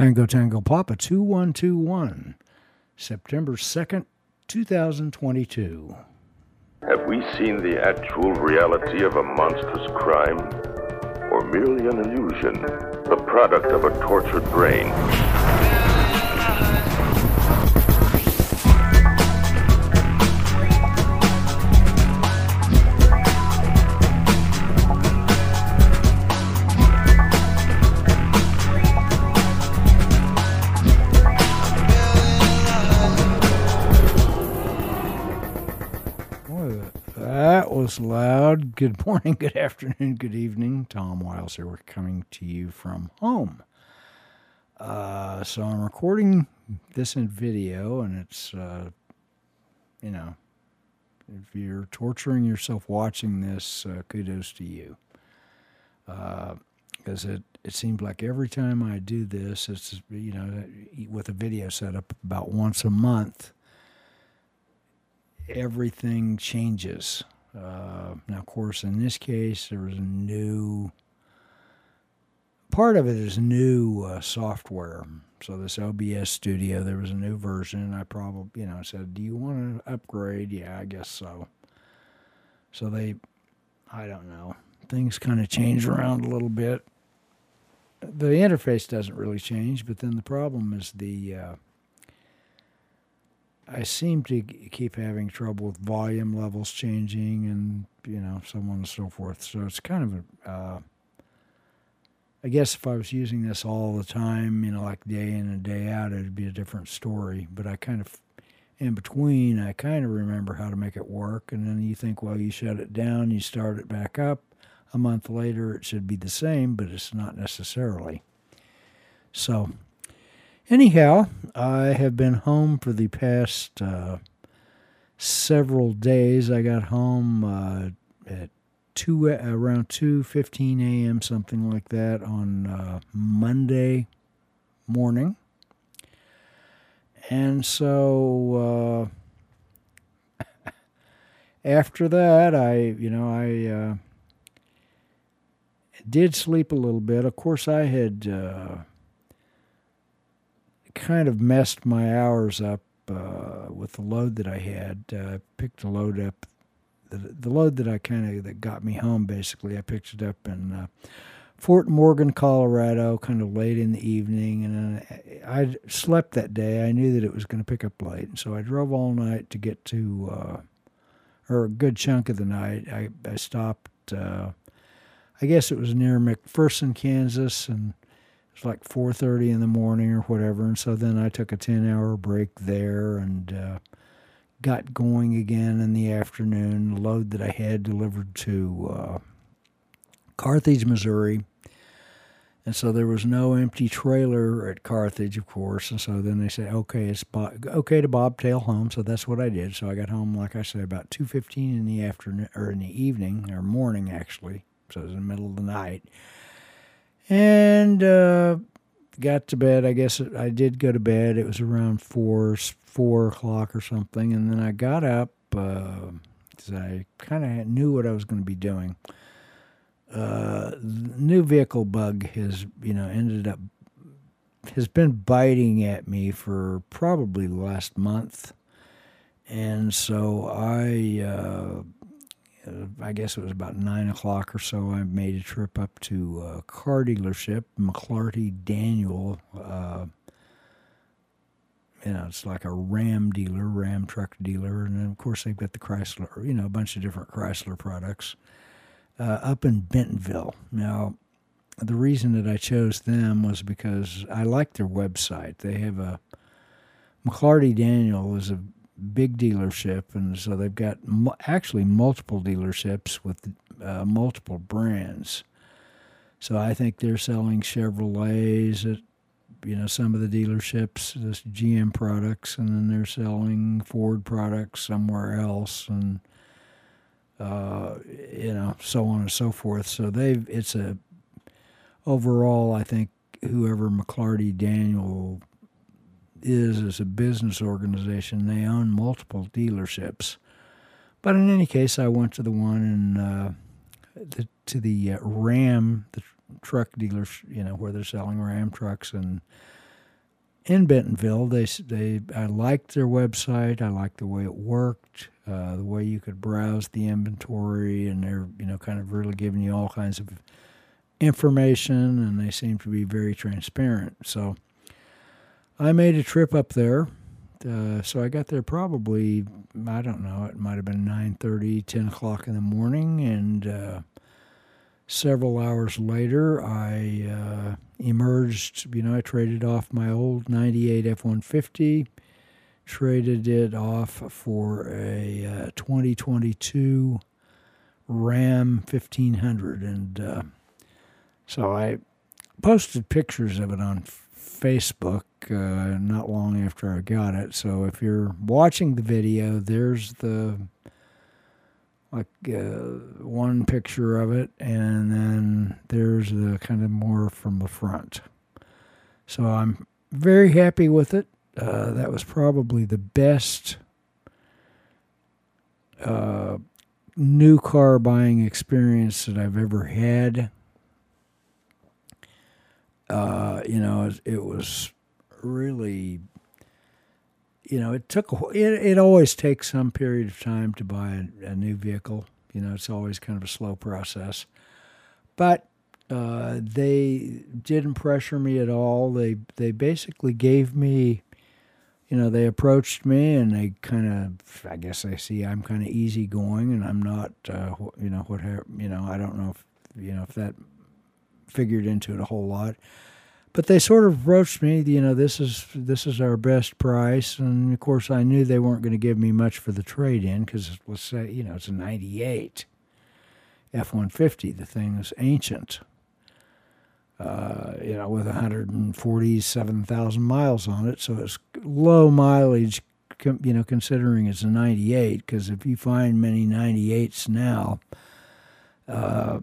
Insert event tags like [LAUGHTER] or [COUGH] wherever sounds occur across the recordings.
Tango Tango Papa 2121, September 2nd, 2022. Have we seen the actual reality of a monstrous crime? Or merely an illusion, the product of a tortured brain? Loud. Good morning, good afternoon, good evening. Tom Wiles here. We're coming to you from home. Uh, so I'm recording this in video, and it's, uh, you know, if you're torturing yourself watching this, uh, kudos to you. Because it, it seems like every time I do this, it's, you know, with a video setup about once a month everything changes. Uh, now, of course, in this case, there was a new part of it is new uh, software. So this OBS Studio, there was a new version. I probably, you know, said, "Do you want to upgrade?" Yeah, I guess so. So they, I don't know, things kind of change around a little bit. The interface doesn't really change, but then the problem is the uh, I seem to keep having trouble with volume levels changing and, you know, so on and so forth. So it's kind of a, uh, I guess if I was using this all the time, you know, like day in and day out, it'd be a different story. But I kind of, in between, I kind of remember how to make it work. And then you think, well, you shut it down, you start it back up. A month later, it should be the same, but it's not necessarily. So, Anyhow, I have been home for the past uh, several days. I got home uh, at two around two fifteen a.m. something like that on uh, Monday morning, and so uh, [LAUGHS] after that, I you know I uh, did sleep a little bit. Of course, I had uh, kind of messed my hours up uh, with the load that I had. Uh, picked a load up, the, the load that I kind of that got me home. Basically, I picked it up in uh, Fort Morgan, Colorado, kind of late in the evening, and I, I slept that day. I knew that it was going to pick up late, and so I drove all night to get to, uh, or a good chunk of the night. I I stopped. Uh, I guess it was near McPherson, Kansas, and it's like 4.30 in the morning or whatever. And so then i took a 10 hour break there and uh, got going again in the afternoon. The load that i had delivered to uh, carthage missouri. And so there was no empty trailer at carthage of course. And so then they said okay it's bo- okay to bobtail home. So that's what i did. So i got home like i said about 2.15 in the afternoon or in the evening or morning actually. So it was in the middle of the night and uh, got to bed. I guess I did go to bed. It was around four four o'clock or something, and then I got up because I kind of knew what I was going to be doing. Uh, new vehicle bug has you know ended up has been biting at me for probably the last month, and so I. Uh, uh, I guess it was about nine o'clock or so. I made a trip up to a car dealership, McLarty Daniel. Uh, you know, it's like a Ram dealer, Ram truck dealer, and then of course they've got the Chrysler, you know, a bunch of different Chrysler products uh, up in Bentonville. Now, the reason that I chose them was because I like their website. They have a McLarty Daniel is a big dealership, and so they've got mu- actually multiple dealerships with uh, multiple brands. So I think they're selling Chevrolets at you know some of the dealerships, this GM products, and then they're selling Ford products somewhere else, and uh, you know so on and so forth. So they've it's a overall I think whoever McLarty Daniel is as a business organization. They own multiple dealerships. But in any case, I went to the one in uh, the, to the uh, Ram, the truck dealers, you know, where they're selling Ram trucks and in Bentonville. They they I liked their website. I liked the way it worked, uh, the way you could browse the inventory, and they're you know kind of really giving you all kinds of information, and they seem to be very transparent. So I made a trip up there. Uh, so I got there probably I don't know it might have been 9:30, 10 o'clock in the morning, and uh, several hours later I uh, emerged. You know, I traded off my old '98 F-150, traded it off for a uh, 2022 Ram 1500, and uh, so I posted pictures of it on Facebook uh, not long after I got it. So if you're watching the video, there's the like uh, one picture of it, and then there's the kind of more from the front. So I'm very happy with it. Uh, that was probably the best uh, new car buying experience that I've ever had uh, you know, it, it, was really, you know, it took, it, it always takes some period of time to buy a, a, new vehicle. You know, it's always kind of a slow process. But uh, they didn't pressure me at all. They, they basically gave me, you know, they approached me and they kind of, I guess I see I'm kind of easygoing and I'm not, uh, you know, what, you know, I don't know if, you know, if that figured into it a whole lot. But they sort of approached me, you know, this is this is our best price, and of course I knew they weren't going to give me much for the trade in because let's say you know it's a '98 F-150, the thing is ancient, uh, you know, with 147,000 miles on it, so it's low mileage, you know, considering it's a '98. Because if you find many '98s now. Uh,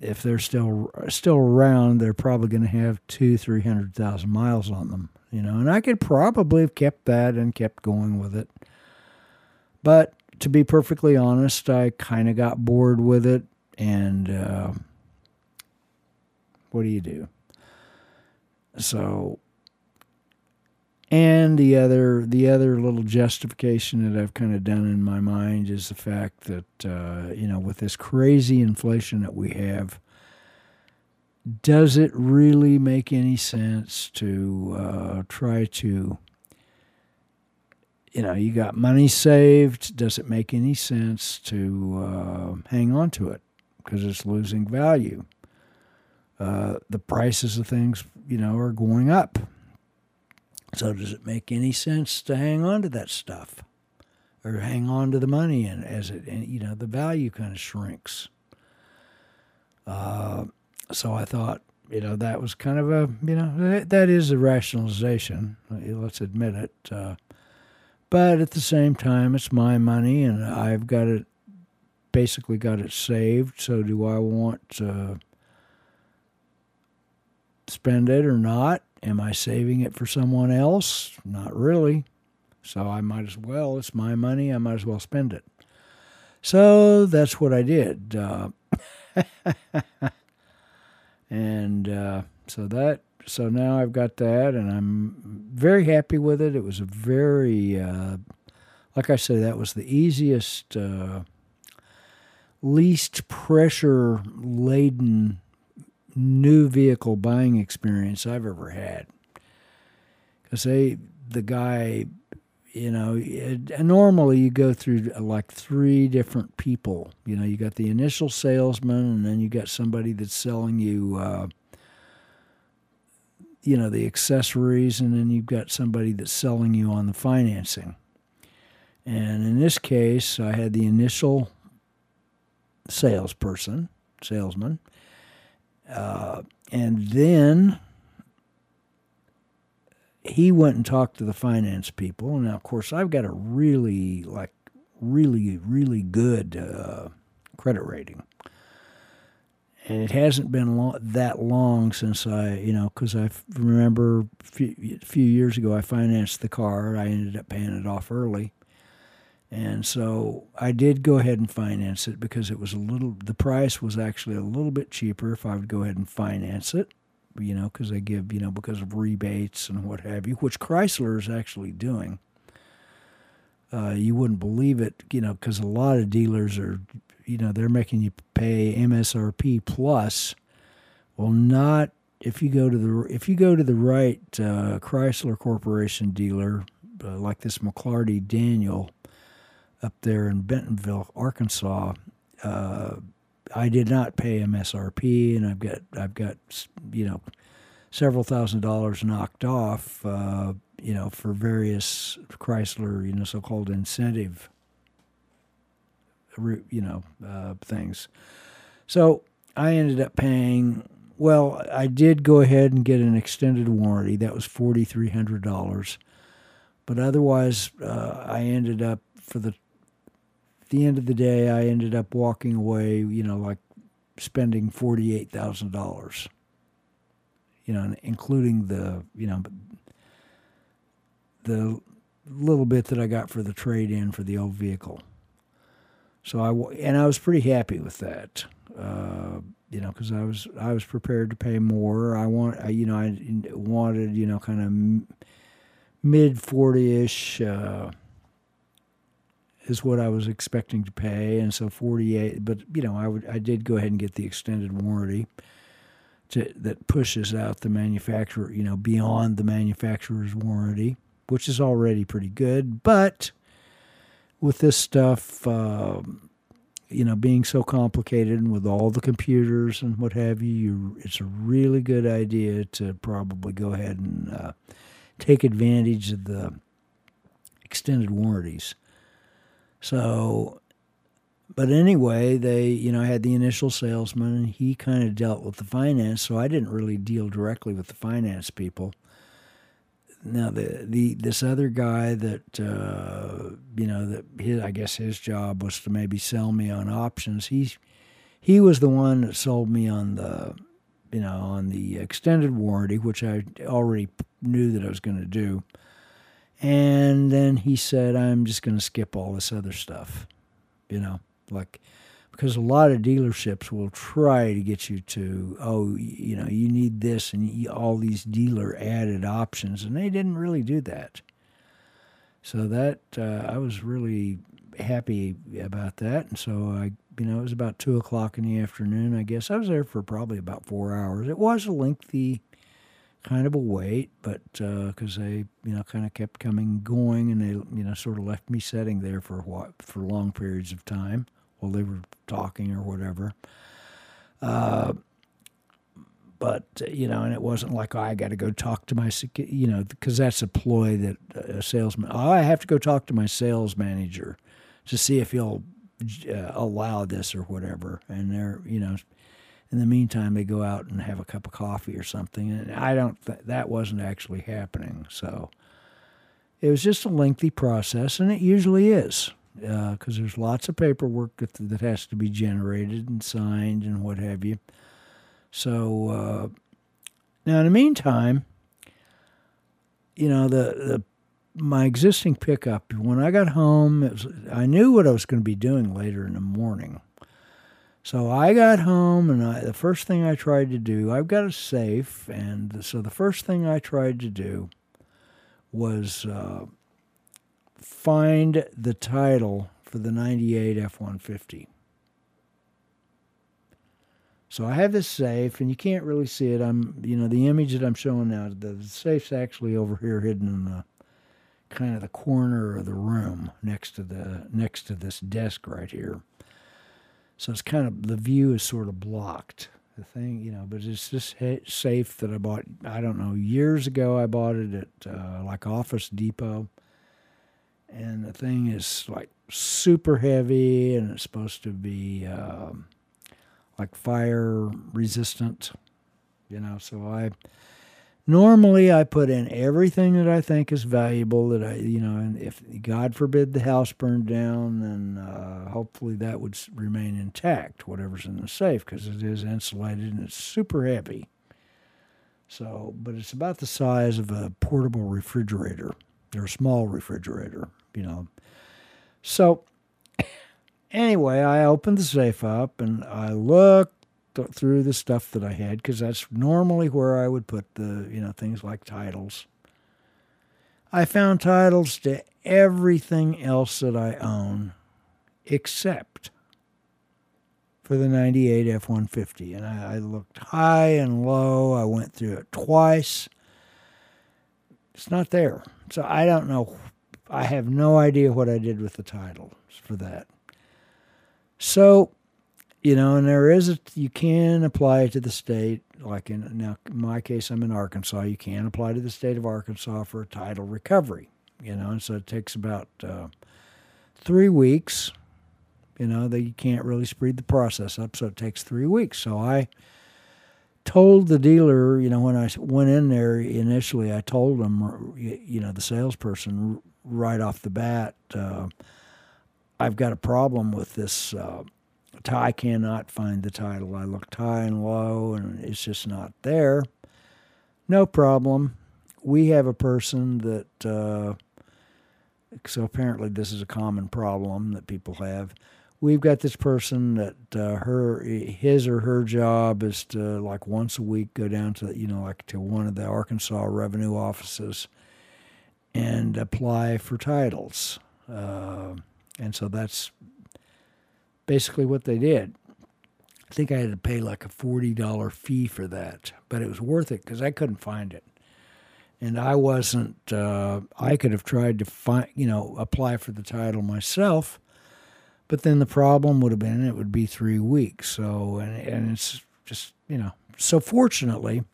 if they're still still around, they're probably going to have two, three hundred thousand miles on them. You know, and I could probably have kept that and kept going with it. But to be perfectly honest, I kind of got bored with it, and uh, what do you do? So and the other the other little justification that I've kind of done in my mind is the fact that uh, you know with this crazy inflation that we have, does it really make any sense to uh, try to you know you got money saved? Does it make any sense to uh, hang on to it because it's losing value? Uh, the prices of things you know are going up so does it make any sense to hang on to that stuff, or hang on to the money and as it and, you know the value kind of shrinks? Uh, so I thought you know that was kind of a you know that, that is a rationalization. Let's admit it. Uh, but at the same time, it's my money, and I've got it basically got it saved. So do I want to spend it or not? Am I saving it for someone else? Not really. So I might as well. It's my money. I might as well spend it. So that's what I did. Uh, [LAUGHS] and uh, so that so now I've got that, and I'm very happy with it. It was a very, uh, like I say, that was the easiest, uh, least pressure laden new vehicle buying experience I've ever had. Because they, the guy, you know, it, normally you go through uh, like three different people. You know, you got the initial salesman, and then you got somebody that's selling you, uh, you know, the accessories, and then you've got somebody that's selling you on the financing. And in this case, I had the initial salesperson, salesman, uh, and then he went and talked to the finance people. Now, of course, I've got a really, like, really, really good uh, credit rating. And it hasn't been lo- that long since I, you know, because I remember a few, a few years ago I financed the car. I ended up paying it off early. And so I did go ahead and finance it because it was a little, the price was actually a little bit cheaper if I would go ahead and finance it you know, because they give, you know, because of rebates and what have you, which Chrysler is actually doing. Uh, you wouldn't believe it, you know, because a lot of dealers are, you know, they're making you pay MSRP plus. Well, not if you go to the if you go to the right uh, Chrysler Corporation dealer, uh, like this McLarty Daniel up there in Bentonville, Arkansas. Uh, I did not pay MSRP, and I've got I've got you know several thousand dollars knocked off, uh, you know, for various Chrysler, you know, so-called incentive, you know, uh, things. So I ended up paying. Well, I did go ahead and get an extended warranty. That was forty three hundred dollars, but otherwise, uh, I ended up for the the end of the day, I ended up walking away, you know, like spending forty eight thousand dollars. You know, including the you know the little bit that I got for the trade in for the old vehicle. So I and I was pretty happy with that. Uh, you know, because I was I was prepared to pay more. I want I, you know I wanted you know kind of mid forty ish. Uh, is what I was expecting to pay, and so 48. But you know, I would I did go ahead and get the extended warranty to, that pushes out the manufacturer, you know, beyond the manufacturer's warranty, which is already pretty good. But with this stuff, uh, you know, being so complicated and with all the computers and what have you, you it's a really good idea to probably go ahead and uh, take advantage of the extended warranties. So, but anyway, they, you know, I had the initial salesman and he kind of dealt with the finance. So I didn't really deal directly with the finance people. Now the the this other guy that uh, you know that his I guess his job was to maybe sell me on options. He's he was the one that sold me on the you know on the extended warranty, which I already knew that I was going to do. And then he said, I'm just going to skip all this other stuff, you know, like, because a lot of dealerships will try to get you to, oh, you know, you need this and all these dealer added options. And they didn't really do that. So that, uh, I was really happy about that. And so I, you know, it was about two o'clock in the afternoon, I guess. I was there for probably about four hours. It was a lengthy kind of a wait, but because uh, they, you know, kind of kept coming going, and they, you know, sort of left me sitting there for what for long periods of time while they were talking or whatever. Uh, but you know, and it wasn't like oh, I got to go talk to my, you know, because that's a ploy that a salesman. Oh, I have to go talk to my sales manager to see if he'll uh, allow this or whatever, and they're, you know in the meantime, they go out and have a cup of coffee or something. And I don't, th- that wasn't actually happening. So it was just a lengthy process, and it usually is because uh, there's lots of paperwork that, has to be generated and signed and what have you. So uh, now, in the meantime, you know the the my existing pickup. When I got home, was, I knew what I was going to be doing later in the morning. So I got home, and I, the first thing I tried to do, I've got a safe, and so the first thing I tried to do was uh, find the title for the 98 F 150. So I have this safe, and you can't really see it. I'm, you know, the image that I'm showing now, the safe's actually over here, hidden in the kind of the corner of the room next to the next to this desk right here. So it's kind of the view is sort of blocked. The thing, you know, but it's this safe that I bought. I don't know years ago. I bought it at uh, like Office Depot, and the thing is like super heavy, and it's supposed to be um, like fire resistant. You know, so I Normally, I put in everything that I think is valuable. That I, you know, and if God forbid the house burned down, then uh, hopefully that would remain intact, whatever's in the safe, because it is insulated and it's super heavy. So, but it's about the size of a portable refrigerator or a small refrigerator, you know. So, [COUGHS] anyway, I opened the safe up and I looked through the stuff that I had because that's normally where I would put the, you know, things like titles. I found titles to everything else that I own except for the 98 F 150. And I, I, looked high and low. I went through it twice. It's not there. So I don't know. I have no idea what I did with the titles for that. So, you know, and there is a, you can apply it to the state. Like in, now, in my case, I'm in Arkansas. You can apply to the state of Arkansas for a title recovery, you know, and so it takes about uh, three weeks you know, that you can't really speed the process up, so it takes three weeks. So I told the dealer, you know, when I went in there initially, I told him, you know, the salesperson right off the bat, uh, I've got a problem with this. Uh, I cannot find the title. I looked high and low, and it's just not there. No problem. We have a person that, uh, so apparently this is a common problem that people have we've got this person that uh, her his or her job is to like once a week go down to you know like to one of the Arkansas revenue offices and apply for titles, uh, and so that's basically what they did. I think I had to pay like a forty dollar fee for that, but it was worth it because I couldn't find it. And I wasn't. Uh, I could have tried to find, you know, apply for the title myself, but then the problem would have been it would be three weeks. So, and, and it's just, you know, so fortunately,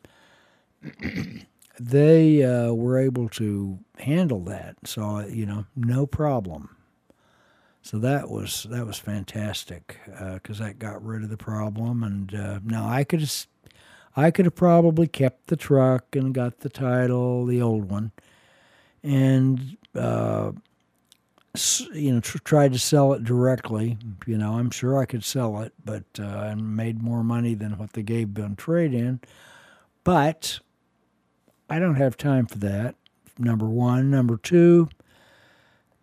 [CLEARS THROAT] they uh, were able to handle that. So, you know, no problem. So that was that was fantastic because uh, that got rid of the problem. And uh, now I could I could have probably kept the truck and got the title, the old one, and uh, you know, tr- tried to sell it directly. You know, I'm sure I could sell it, but uh, and made more money than what they gave on trade in. But I don't have time for that. Number one, number two.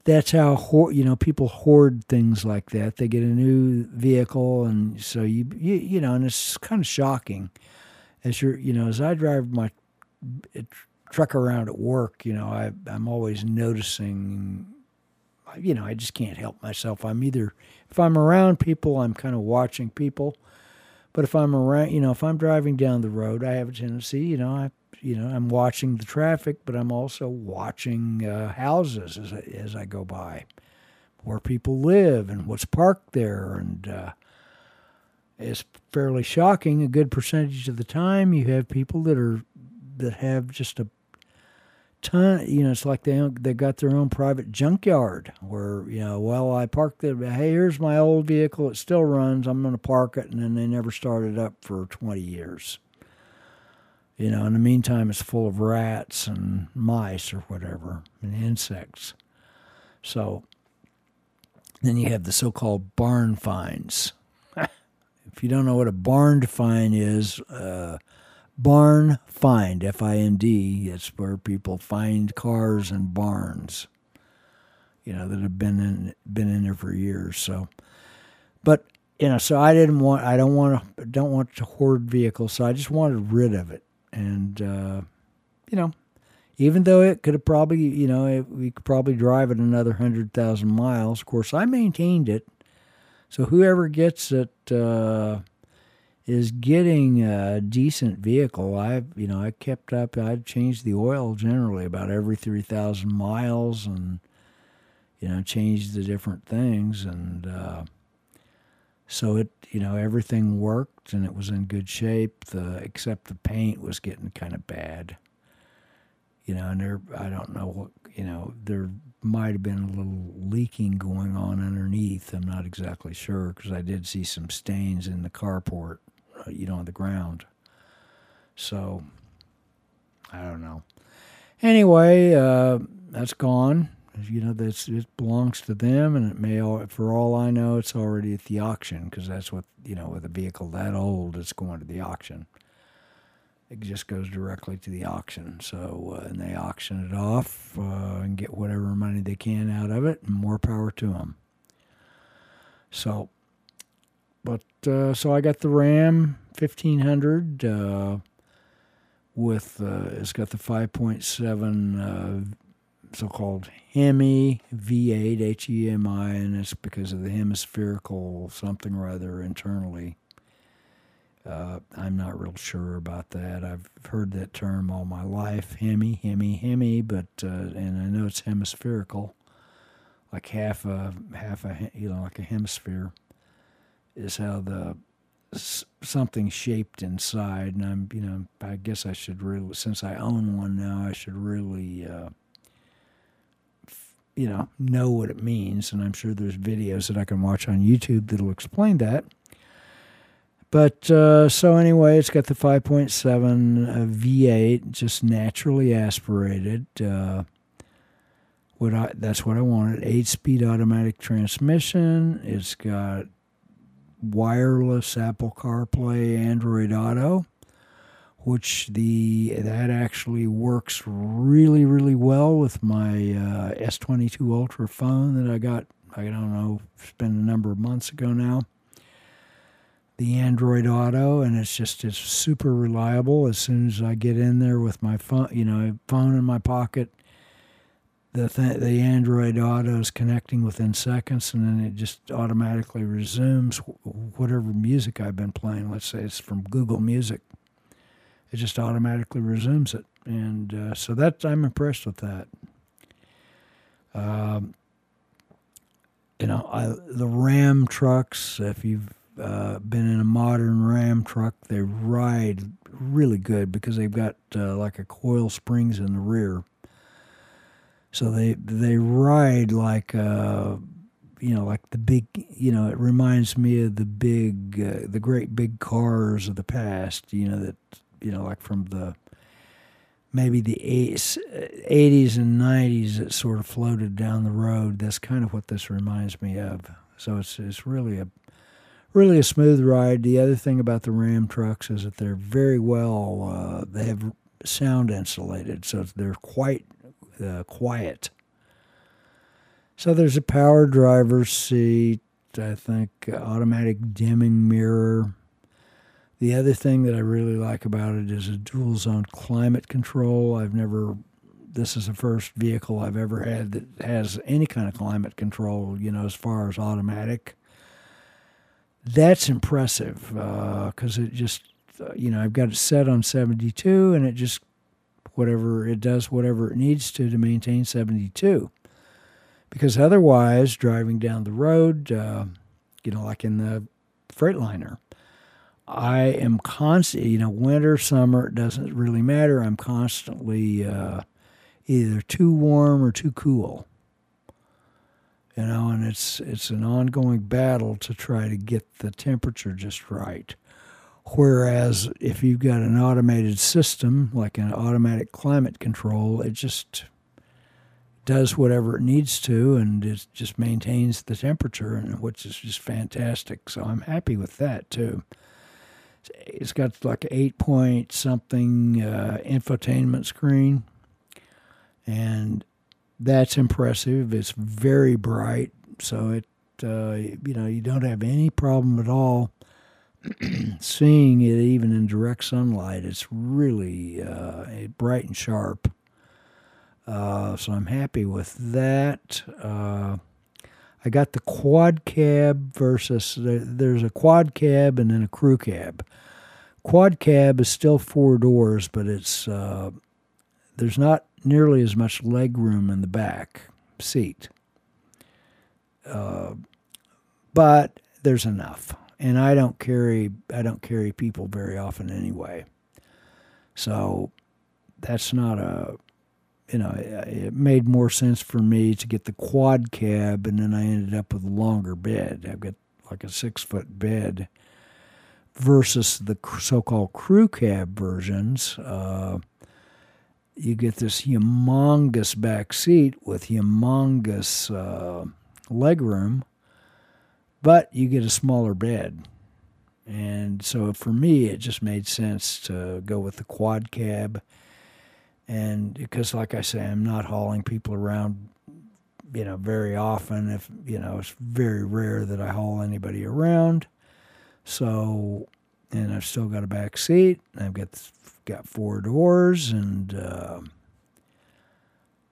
That's how you know people hoard things like that. They get a new vehicle, and so you you, you know, and it's kind of shocking. As you're, you know, as I drive my eh, truck around at work, you know, I I'm always noticing you know, I just can't help myself. I'm either, if I'm around people, I'm kind of watching people. But if I'm around, you know, if I'm driving down the road, I have a tendency, you know, I, you know, I'm watching the traffic, but I'm also watching uh, houses as I, as I go by, where people live and what's parked there, and uh, it's fairly shocking. A good percentage of the time, you have people that are that have just a ton. You know, it's like they they got their own private junkyard where you know, well, I parked there. Hey, here's my old vehicle. It still runs. I'm going to park it, and then they never start it up for 20 years. You know, in the meantime, it's full of rats and mice or whatever and insects. So then you have the so-called barn finds. [LAUGHS] if you don't know what a barn find is, uh, Barn Find, F I N D. It's where people find cars and barns, you know, that have been in been in there for years. So, but you know, so I didn't want, I don't want to, don't want to hoard vehicles, so I just wanted rid of it, and uh, you know, even though it could have probably, you know, it, we could probably drive it another hundred thousand miles. Of course, I maintained it, so whoever gets it. Uh, is getting a decent vehicle. I, you know, I kept up. I'd changed the oil generally about every three thousand miles, and you know, changed the different things, and uh, so it, you know, everything worked and it was in good shape. The except the paint was getting kind of bad. You know, and there, I don't know what, you know, there might have been a little leaking going on underneath. I'm not exactly sure because I did see some stains in the carport you know, on the ground. So, I don't know. Anyway, uh, that's gone. You know, this it belongs to them, and it may, for all I know, it's already at the auction because that's what you know. With a vehicle that old, it's going to the auction. It just goes directly to the auction. So, uh, and they auction it off uh, and get whatever money they can out of it, and more power to them. So, but uh, so I got the Ram 1500 uh, with uh, it's got the 5.7 uh, so-called Hemi V8 H-E-M-I, and it's because of the hemispherical something or other internally. Uh, I'm not real sure about that. I've heard that term all my life, Hemi, Hemi, Hemi, but uh, and I know it's hemispherical, like half a half a you know like a hemisphere is how the something shaped inside, and I'm you know I guess I should really since I own one now I should really. Uh, you know, know what it means, and I'm sure there's videos that I can watch on YouTube that'll explain that. But uh, so anyway, it's got the 5.7 uh, V8, just naturally aspirated. Uh, what I, that's what I wanted. Eight-speed automatic transmission. It's got wireless Apple CarPlay, Android Auto, which the that actually works really really well with my uh, S22 Ultra phone that I got. I don't know, it's been a number of months ago now the Android Auto, and it's just it's super reliable. As soon as I get in there with my phone, you know, phone in my pocket, the th- the Android Auto is connecting within seconds, and then it just automatically resumes whatever music I've been playing. Let's say it's from Google Music, it just automatically resumes it, and uh, so that I'm impressed with that. Um, you know, I, the Ram trucks, if you've uh, been in a modern Ram truck. They ride really good because they've got uh, like a coil springs in the rear. So they they ride like uh, you know like the big you know it reminds me of the big uh, the great big cars of the past. You know that you know like from the maybe the 80s and 90s that sort of floated down the road. That's kind of what this reminds me of. So it's it's really a really a smooth ride. The other thing about the Ram trucks is that they're very well, uh, they have sound insulated, so they're quite uh, quiet. So there's a power driver's seat, I think, automatic dimming mirror. The other thing that I really like about it is a dual zone climate control. I've never, this is the first vehicle I've ever had that has any kind of climate control, you know, as far as automatic that's impressive because uh, it just uh, you know I've got it set on 72 and it just whatever it does whatever it needs to to maintain 72 because otherwise driving down the road uh, you know like in the freightliner I am constant you know winter summer it doesn't really matter I'm constantly uh, either too warm or too cool you know, and it's it's an ongoing battle to try to get the temperature just right. Whereas if you've got an automated system like an automatic climate control, it just does whatever it needs to and it just maintains the temperature, and which is just fantastic. So I'm happy with that too. It's got like eight point something uh, infotainment screen, and that's impressive. It's very bright, so it uh, you know you don't have any problem at all [CLEARS THROAT] seeing it even in direct sunlight. It's really uh, bright and sharp. Uh, so I'm happy with that. I got the quad cab versus there's a quad cab and then a crew cab. Quad cab is still four doors, but it's uh, there's not nearly as much leg room in the back seat. Uh, but there's enough, and I don't carry I don't carry people very often anyway, so that's not a you know it made more sense for me to get the quad cab, and then I ended up with a longer bed. I've got like a six foot bed versus the so-called crew cab versions. Uh, you get this humongous back seat with humongous uh, leg room, but you get a smaller bed. And so for me, it just made sense to go with the quad cab. And because, like I say, I'm not hauling people around, you know, very often. If, you know, it's very rare that I haul anybody around. So and I've still got a back seat. I've got got four doors, and uh,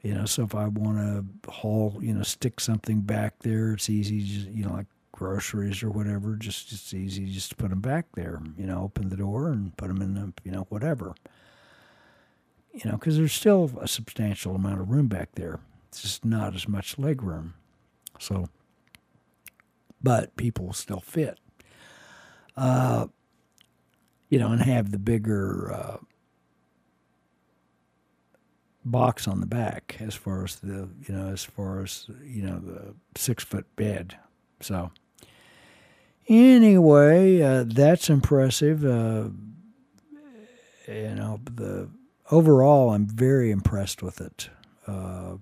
you know, so if I want to haul, you know, stick something back there, it's easy. Just, you know, like groceries or whatever. Just it's easy just to put them back there. You know, open the door and put them in the, you know, whatever. You know, because there's still a substantial amount of room back there. It's just not as much leg room. So, but people still fit. Uh, you know, and have the bigger uh, box on the back as far as the you know as far as you know the six foot bed. So anyway, uh, that's impressive. Uh, you know the overall, I'm very impressed with it. Uh,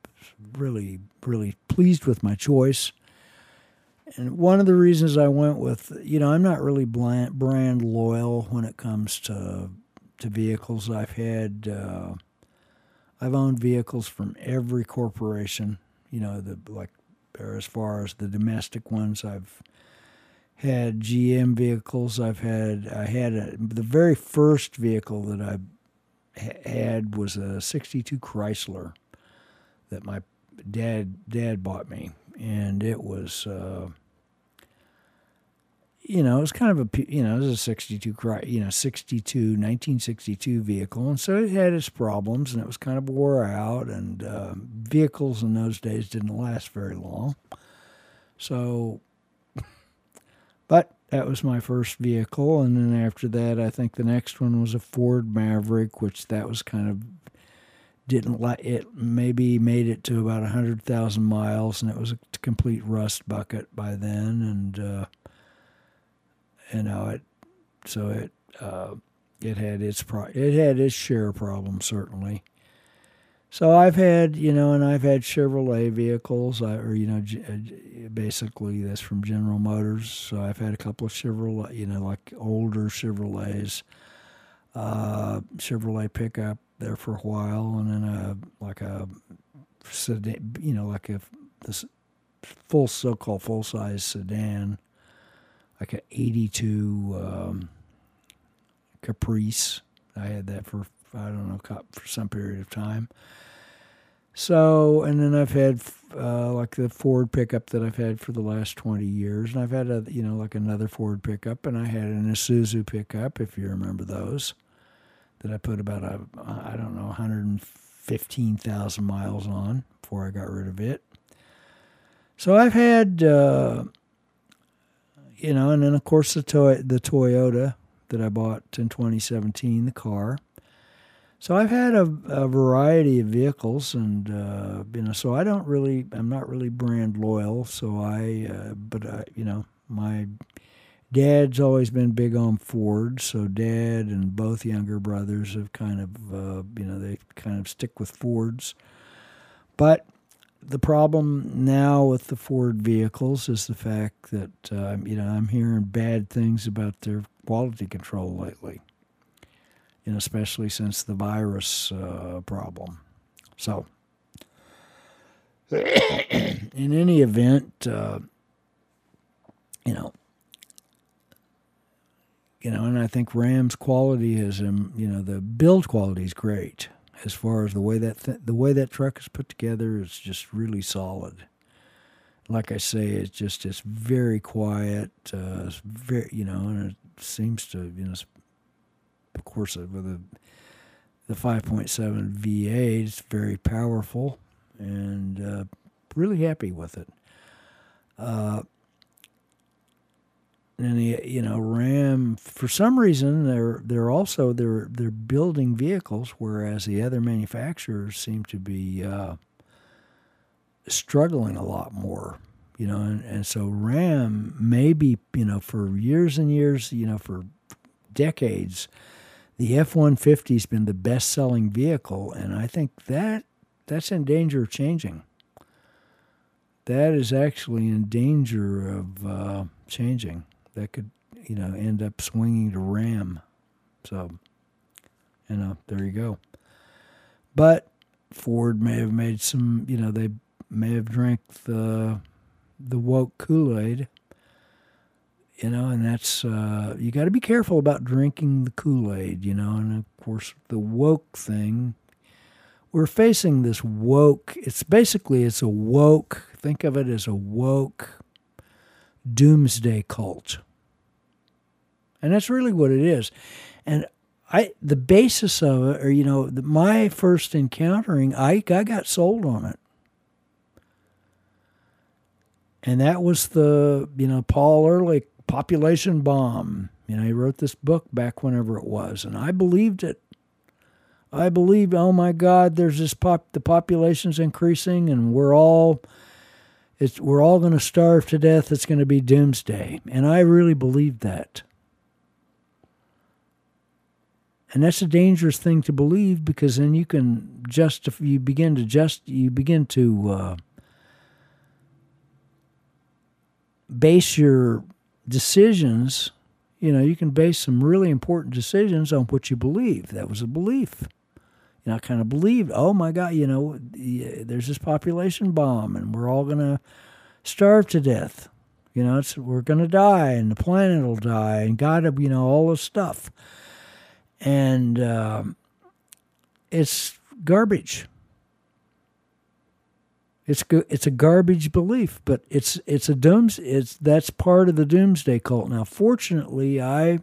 really, really pleased with my choice. And one of the reasons I went with, you know, I'm not really brand loyal when it comes to to vehicles. I've had, uh, I've owned vehicles from every corporation. You know, the like, as far as the domestic ones, I've had GM vehicles. I've had, I had a, the very first vehicle that I had was a '62 Chrysler that my dad dad bought me, and it was. Uh, you know, it was kind of a, you know, it was a 62, you know, 62, 1962 vehicle. And so it had its problems and it was kind of wore out. And uh, vehicles in those days didn't last very long. So, [LAUGHS] but that was my first vehicle. And then after that, I think the next one was a Ford Maverick, which that was kind of didn't like it maybe made it to about a hundred thousand miles and it was a complete rust bucket by then and uh, you know it so it uh, it had its pro- it had its share of problems certainly so I've had you know and I've had Chevrolet vehicles or you know uh, basically that's from General Motors so I've had a couple of Chevrolet you know like older Chevrolets uh, Chevrolet pickup there for a while, and then a like a sedan, you know, like a this full so-called full-size sedan, like an '82 um, Caprice. I had that for I don't know for some period of time. So, and then I've had uh, like the Ford pickup that I've had for the last 20 years. And I've had, a, you know, like another Ford pickup. And I had an Isuzu pickup, if you remember those that I put about a I don't know 115,000 miles on before I got rid of it. So I've had uh, you know, and then of course the toy the Toyota that I bought in 2017, the car. So I've had a, a variety of vehicles, and uh, you know, so I don't really, I'm not really brand loyal. So I, uh, but I, you know, my Dad's always been big on Ford, so Dad and both younger brothers have kind of, uh, you know, they kind of stick with Fords. But the problem now with the Ford vehicles is the fact that, uh, you know, I'm hearing bad things about their quality control lately, know, especially since the virus uh, problem. So, [COUGHS] in any event, uh, you know, you know, and I think Ram's quality is, um, you know, the build quality is great as far as the way that th- the way that truck is put together is just really solid. Like I say, it's just it's very quiet. Uh, it's very, you know, and it seems to, you know, of course, uh, with the the 5.7 V8, it's very powerful, and uh, really happy with it. Uh, and you know Ram for some reason they're they're also they're they're building vehicles whereas the other manufacturers seem to be uh, struggling a lot more you know and, and so Ram maybe you know for years and years you know for decades the F-150 has been the best selling vehicle and I think that that's in danger of changing that is actually in danger of uh, changing that could, you know, end up swinging to Ram. So, you know, there you go. But Ford may have made some, you know, they may have drank the the woke Kool Aid you know, and that's uh, you got to be careful about drinking the Kool Aid, you know, and of course the woke thing. We're facing this woke. It's basically it's a woke. Think of it as a woke doomsday cult, and that's really what it is. And I, the basis of it, or you know, the, my first encountering, I, I got sold on it and that was the you know Paul Ehrlich population bomb. You know, he wrote this book back whenever it was, and I believed it. I believed, oh my God, there's this pop, the population's increasing, and we're all, it's we're all going to starve to death. It's going to be doomsday, and I really believed that. And that's a dangerous thing to believe because then you can just you begin to just you begin to uh, base your decisions, you know, you can base some really important decisions on what you believe. That was a belief. You know, I kind of believed, oh my God, you know, there's this population bomb and we're all going to starve to death. You know, it's, we're going to die and the planet will die and God, you know, all this stuff. And um, it's garbage. It's it's a garbage belief, but it's it's a dooms it's that's part of the doomsday cult. Now, fortunately, I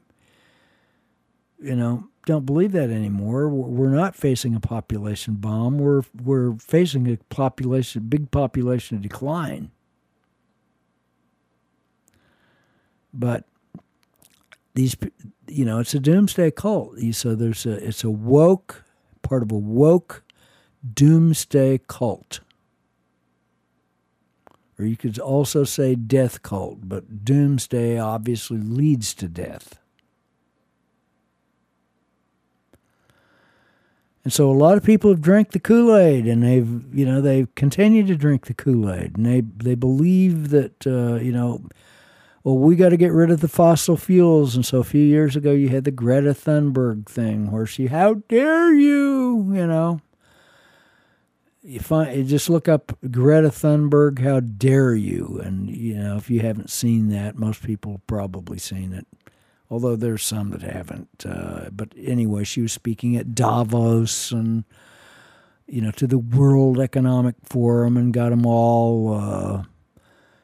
you know don't believe that anymore. We're not facing a population bomb. We're we're facing a population big population decline. But these you know it's a doomsday cult. So there's a it's a woke part of a woke doomsday cult or you could also say death cult, but doomsday obviously leads to death. And so a lot of people have drank the Kool-Aid and they've, you know, they've continued to drink the Kool-Aid and they, they believe that, uh, you know, well, we got to get rid of the fossil fuels. And so a few years ago, you had the Greta Thunberg thing where she, how dare you, you know, you find you just look up Greta Thunberg. How dare you? And you know, if you haven't seen that, most people probably seen it. Although there's some that haven't. Uh, but anyway, she was speaking at Davos and you know to the World Economic Forum and got them all. Uh,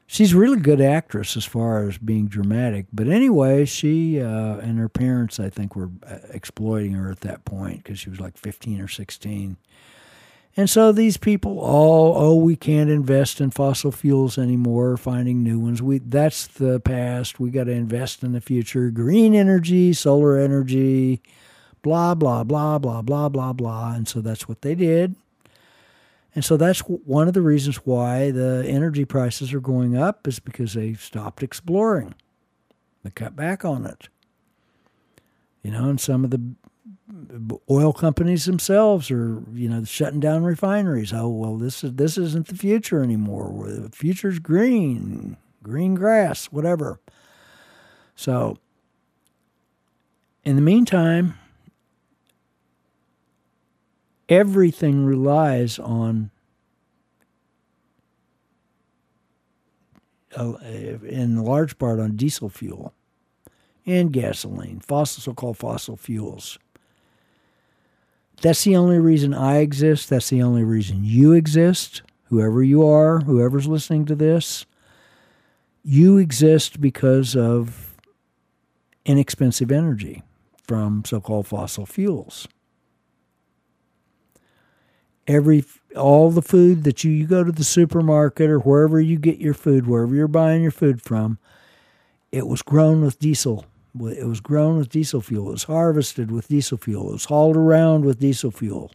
she's a really good actress as far as being dramatic. But anyway, she uh, and her parents, I think, were uh, exploiting her at that point because she was like 15 or 16 and so these people, all, oh, we can't invest in fossil fuels anymore, finding new ones. We that's the past. We got to invest in the future. Green energy, solar energy, blah blah blah blah blah blah blah. And so that's what they did. And so that's one of the reasons why the energy prices are going up is because they stopped exploring. They cut back on it. You know, and some of the oil companies themselves are you know shutting down refineries. Oh well, this is this isn't the future anymore. The future's green, green grass, whatever. So, in the meantime, everything relies on in large part on diesel fuel and gasoline, fossil so-called fossil fuels. That's the only reason I exist. That's the only reason you exist. Whoever you are, whoever's listening to this, you exist because of inexpensive energy from so called fossil fuels. Every all the food that you, you go to the supermarket or wherever you get your food, wherever you're buying your food from, it was grown with diesel it was grown with diesel fuel. It was harvested with diesel fuel. It was hauled around with diesel fuel.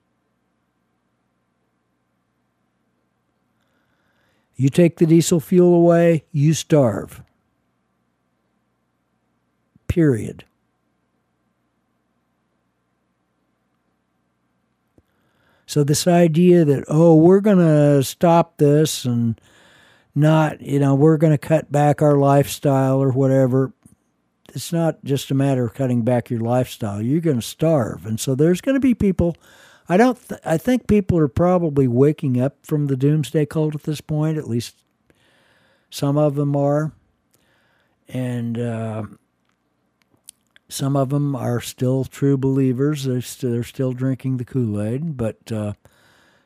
You take the diesel fuel away, you starve. Period. So, this idea that, oh, we're going to stop this and not, you know, we're going to cut back our lifestyle or whatever, it's not just a matter of cutting back your lifestyle. You're going to starve, and so there's going to be people. I don't. Th- I think people are probably waking up from the doomsday cult at this point. At least some of them are. and uh, some of them are still true believers. They're, st- they're still drinking the Kool Aid, but uh,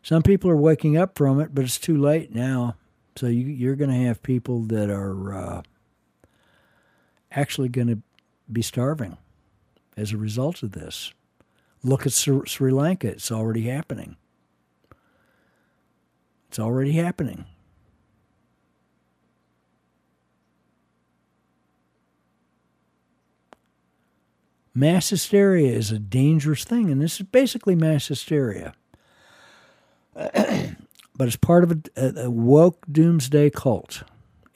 some people are waking up from it. But it's too late now. So you, you're going to have people that are uh, actually going to be starving as a result of this. Look at Sri, Sri Lanka; it's already happening. It's already happening. Mass hysteria is a dangerous thing, and this is basically mass hysteria. [CLEARS THROAT] but it's part of a, a, a, woke doomsday cult.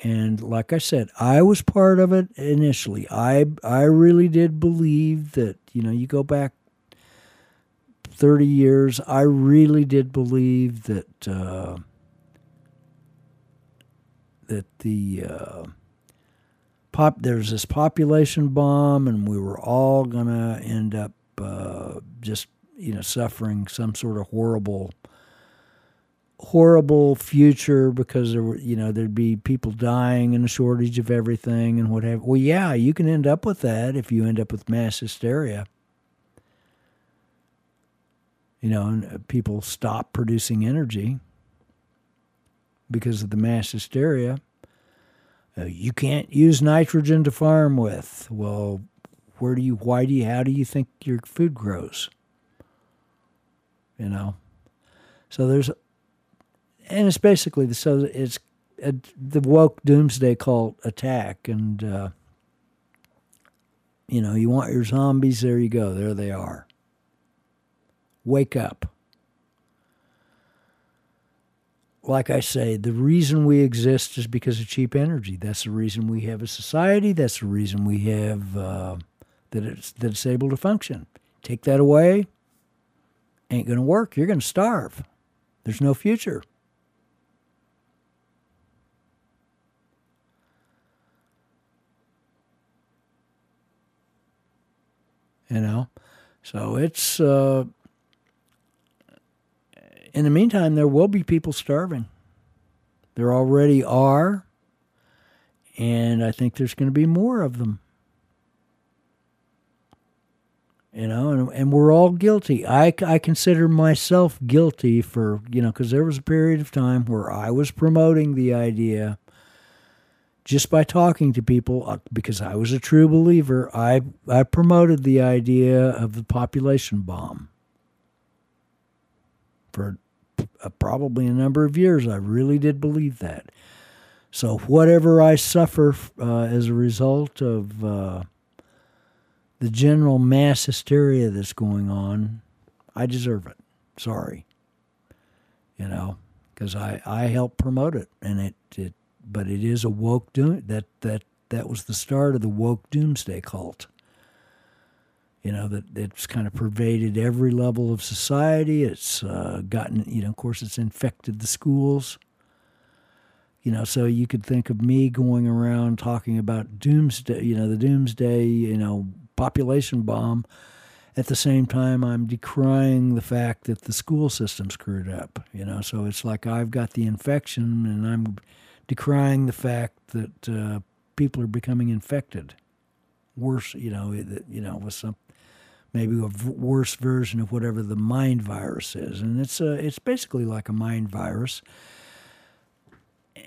And like I said, I was part of it initially. I I really did believe that you know you go back thirty years. I really did believe that uh, that the uh, pop there's this population bomb, and we were all gonna end up uh, just you know suffering some sort of horrible horrible future because there were you know there'd be people dying and a shortage of everything and whatever. Well, yeah, you can end up with that if you end up with mass hysteria. You know, and uh, people stop producing energy because of the mass hysteria. Uh, you can't use nitrogen to farm with. Well, where do you? Why do you? How do you think your food grows? You know, so there's and it's basically the so it's a, the woke doomsday cult attack, and uh, you know you want your zombies. There you go. There they are. Wake up. Like I say, the reason we exist is because of cheap energy. That's the reason we have a society. That's the reason we have uh, that it's that it's able to function. Take that away, ain't going to work. You're going to starve. There's no future. You know. So it's uh, in the meantime, there will be people starving. There already are, and I think there's going to be more of them. You know, and, and we're all guilty. I, I consider myself guilty for, you know, because there was a period of time where I was promoting the idea just by talking to people uh, because I was a true believer I I promoted the idea of the population bomb for uh, probably a number of years. I really did believe that. So whatever I suffer uh, as a result of uh, the general mass hysteria that's going on I deserve it. Sorry. You know because I I helped promote it and it it but it is a woke doom that that that was the start of the woke doomsday cult. You know that it's kind of pervaded every level of society. It's uh, gotten you know, of course, it's infected the schools. You know, so you could think of me going around talking about doomsday. You know, the doomsday. You know, population bomb. At the same time, I'm decrying the fact that the school system screwed up. You know, so it's like I've got the infection and I'm decrying the fact that uh, people are becoming infected. Worse, you know, you know, with some maybe a v- worse version of whatever the mind virus is, and it's a, it's basically like a mind virus.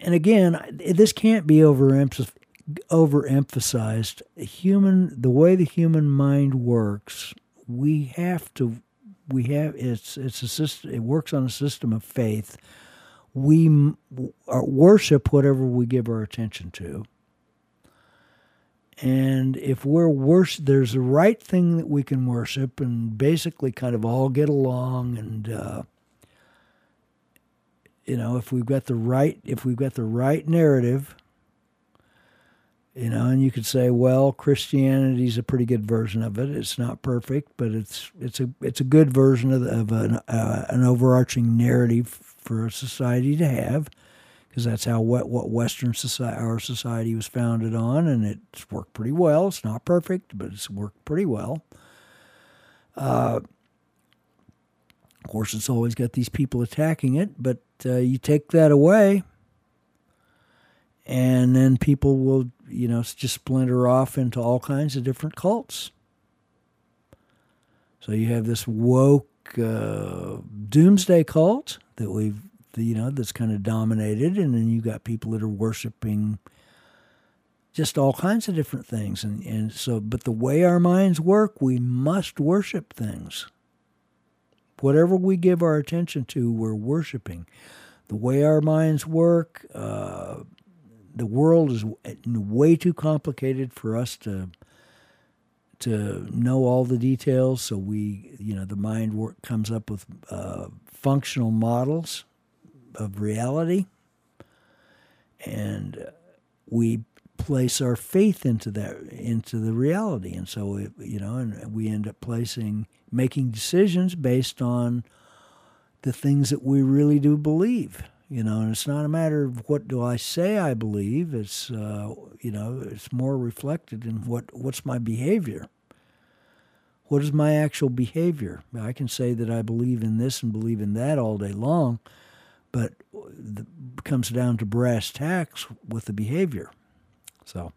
And again, this can't be. Overemphasized. Human, the way the human mind works, we have to, we have it's it's a system. It works on a system of faith we worship whatever we give our attention to. And if we're worship, there's a right thing that we can worship and basically kind of all get along. And, uh, you know, if we've got the right, if we've got the right narrative, you know, and you could say, well, Christianity's a pretty good version of it. It's not perfect, but it's it's a it's a good version of, of an uh, an overarching narrative for a society to have, because that's how what, what Western society our society was founded on, and it's worked pretty well. It's not perfect, but it's worked pretty well. Uh, of course, it's always got these people attacking it, but uh, you take that away, and then people will, you know, just splinter off into all kinds of different cults. So you have this woke uh, doomsday cult that we've, you know, that's kind of dominated, and then you got people that are worshiping just all kinds of different things, and and so, but the way our minds work, we must worship things. Whatever we give our attention to, we're worshiping. The way our minds work, uh, the world is way too complicated for us to to know all the details. So we, you know, the mind work comes up with uh, functional models of reality, and we place our faith into that into the reality. And so, it, you know, and we end up placing making decisions based on the things that we really do believe you know and it's not a matter of what do i say i believe it's uh, you know it's more reflected in what what's my behavior what is my actual behavior i can say that i believe in this and believe in that all day long but it comes down to brass tacks with the behavior so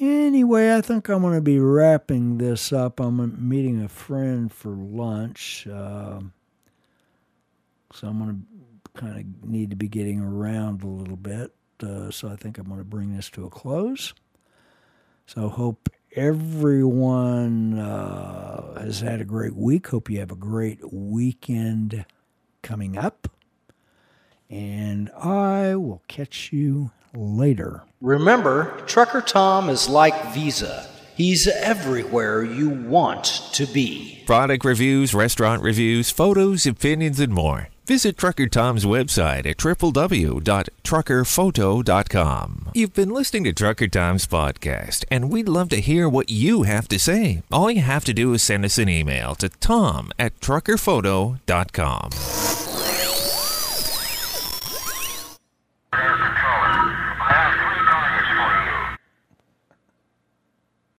Anyway, I think I'm going to be wrapping this up. I'm meeting a friend for lunch. Uh, so I'm going to kind of need to be getting around a little bit. Uh, so I think I'm going to bring this to a close. So hope everyone uh, has had a great week. Hope you have a great weekend coming up. And I will catch you later. Remember, Trucker Tom is like Visa. He's everywhere you want to be. Product reviews, restaurant reviews, photos, opinions, and more. Visit Trucker Tom's website at www.truckerphoto.com. You've been listening to Trucker Tom's podcast, and we'd love to hear what you have to say. All you have to do is send us an email to tom at truckerphoto.com.